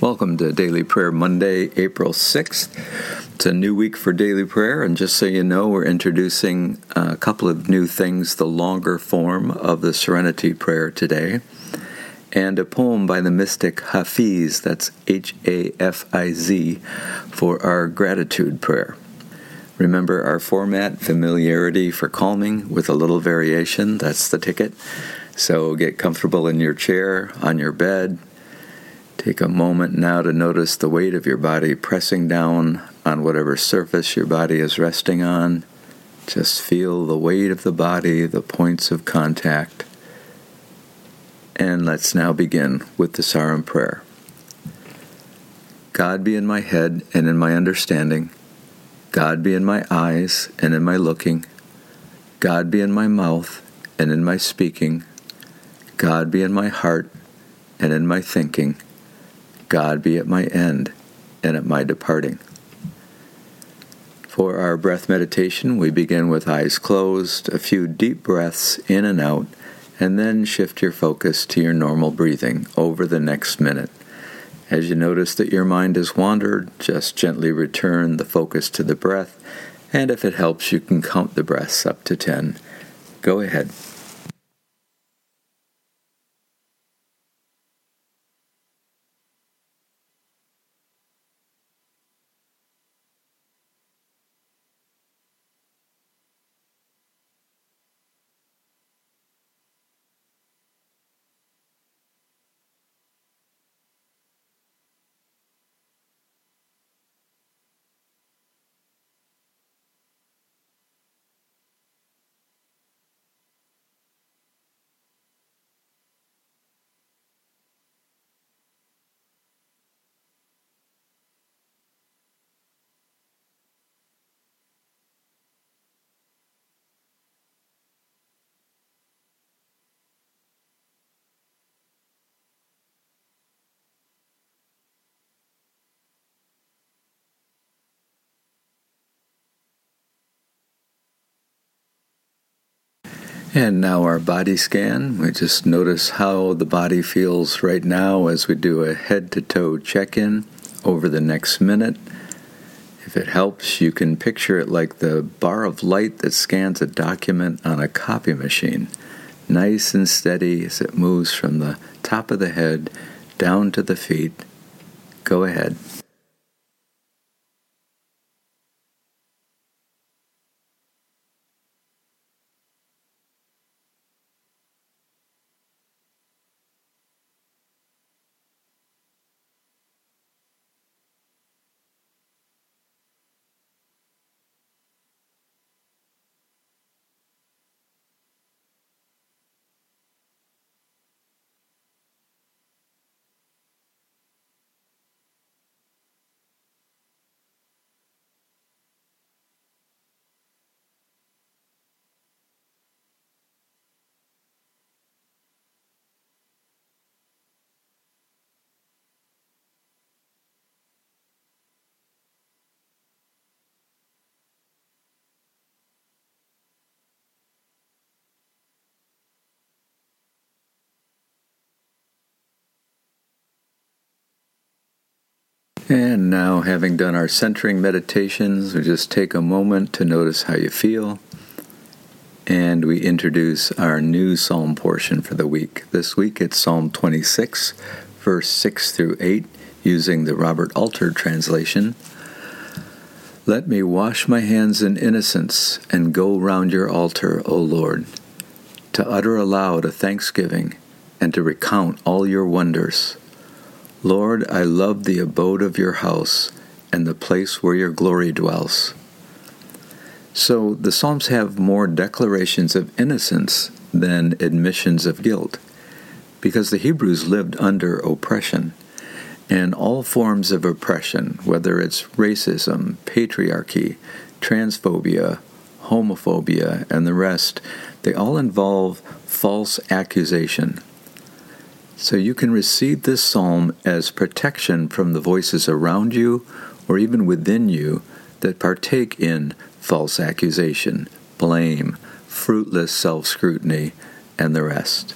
Welcome to Daily Prayer Monday, April 6th. It's a new week for Daily Prayer, and just so you know, we're introducing a couple of new things the longer form of the Serenity Prayer today, and a poem by the mystic Hafiz, that's H A F I Z, for our gratitude prayer. Remember our format familiarity for calming with a little variation, that's the ticket. So get comfortable in your chair, on your bed, Take a moment now to notice the weight of your body pressing down on whatever surface your body is resting on. Just feel the weight of the body, the points of contact. And let's now begin with the Sarum prayer. God be in my head and in my understanding. God be in my eyes and in my looking. God be in my mouth and in my speaking. God be in my heart and in my thinking. God be at my end and at my departing. For our breath meditation, we begin with eyes closed, a few deep breaths in and out, and then shift your focus to your normal breathing over the next minute. As you notice that your mind has wandered, just gently return the focus to the breath, and if it helps, you can count the breaths up to 10. Go ahead. And now our body scan. We just notice how the body feels right now as we do a head to toe check in over the next minute. If it helps, you can picture it like the bar of light that scans a document on a copy machine, nice and steady as it moves from the top of the head down to the feet. Go ahead. And now, having done our centering meditations, we just take a moment to notice how you feel. And we introduce our new psalm portion for the week. This week it's Psalm 26, verse 6 through 8, using the Robert Alter translation. Let me wash my hands in innocence and go round your altar, O Lord, to utter aloud a thanksgiving and to recount all your wonders. Lord, I love the abode of your house and the place where your glory dwells. So the Psalms have more declarations of innocence than admissions of guilt, because the Hebrews lived under oppression. And all forms of oppression, whether it's racism, patriarchy, transphobia, homophobia, and the rest, they all involve false accusation so you can receive this psalm as protection from the voices around you or even within you that partake in false accusation, blame, fruitless self scrutiny, and the rest.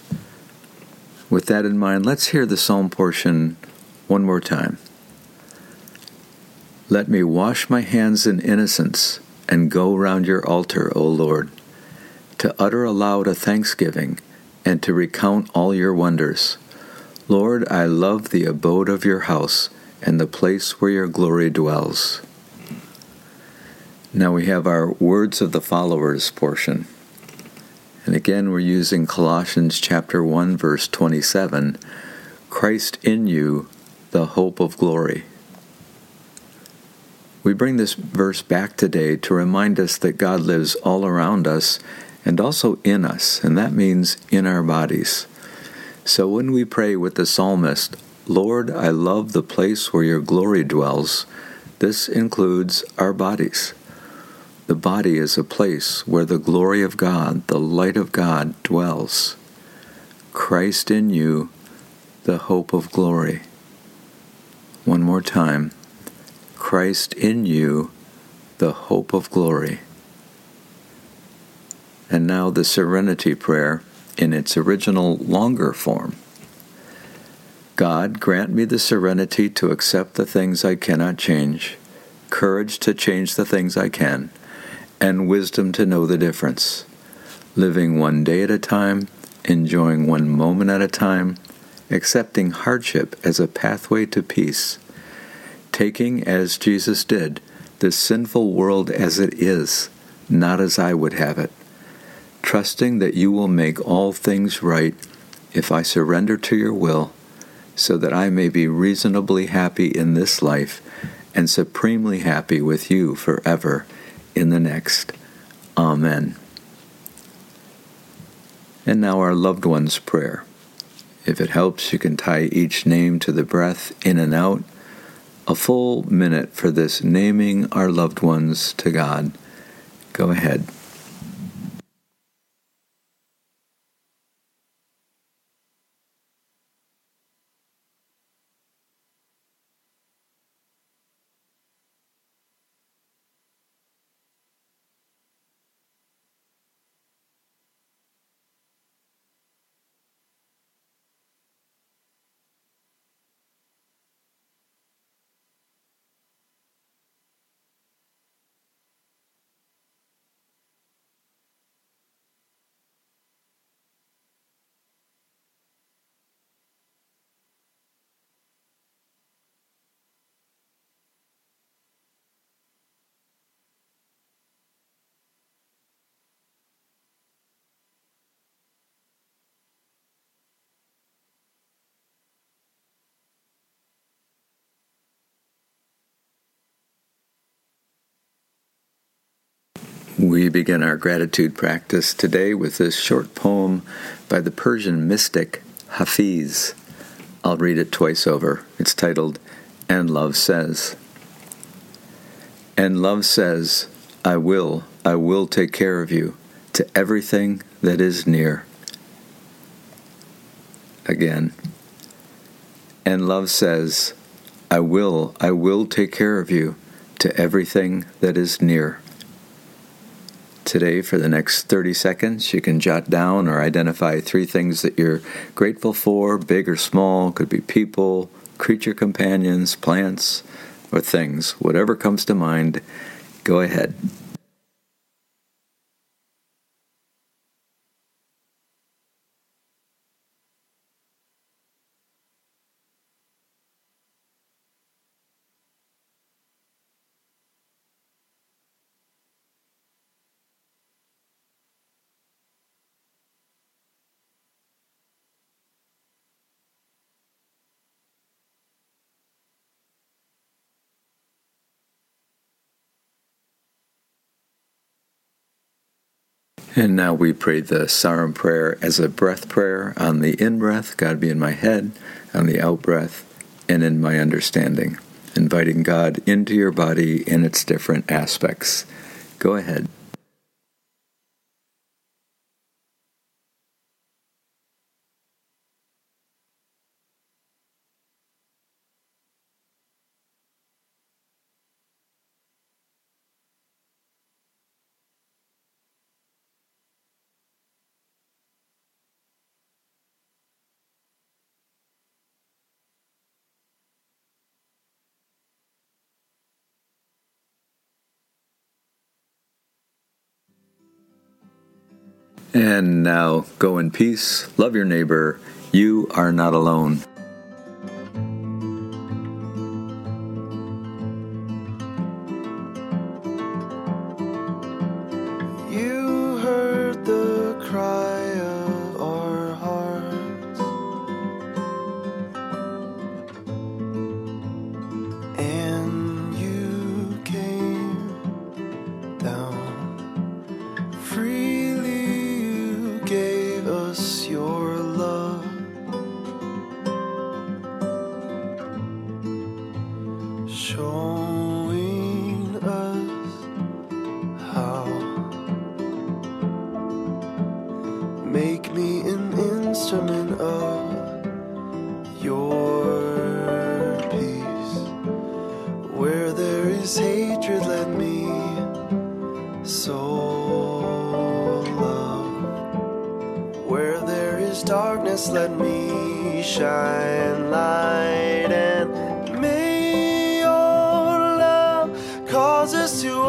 With that in mind, let's hear the psalm portion One more time. Let me wash my hands in innocence and go round your altar, O Lord, to utter aloud a thanksgiving and to recount all your wonders. Lord, I love the abode of your house and the place where your glory dwells. Now we have our words of the followers portion. And again, we're using Colossians chapter 1, verse 27 Christ in you, the hope of glory. We bring this verse back today to remind us that God lives all around us and also in us, and that means in our bodies. So when we pray with the psalmist, Lord, I love the place where your glory dwells, this includes our bodies. The body is a place where the glory of God, the light of God, dwells. Christ in you, the hope of glory. One more time. Christ in you, the hope of glory. And now the Serenity Prayer in its original longer form. God, grant me the serenity to accept the things I cannot change, courage to change the things I can, and wisdom to know the difference. Living one day at a time, enjoying one moment at a time, accepting hardship as a pathway to peace, taking, as Jesus did, this sinful world as it is, not as I would have it, trusting that you will make all things right if I surrender to your will, so that I may be reasonably happy in this life and supremely happy with you forever in the next. Amen. And now our loved one's prayer. If it helps, you can tie each name to the breath in and out. A full minute for this naming our loved ones to God. Go ahead. We begin our gratitude practice today with this short poem by the Persian mystic Hafiz. I'll read it twice over. It's titled, And Love Says. And love says, I will, I will take care of you to everything that is near. Again. And love says, I will, I will take care of you to everything that is near today for the next 30 seconds. You can jot down or identify three things that you're grateful for, big or small, could be people, creature companions, plants, or things. Whatever comes to mind, go ahead. And now we pray the Sarum prayer as a breath prayer on the in breath, God be in my head, on the out breath, and in my understanding, inviting God into your body in its different aspects. Go ahead. And now go in peace, love your neighbor. You are not alone. calls us to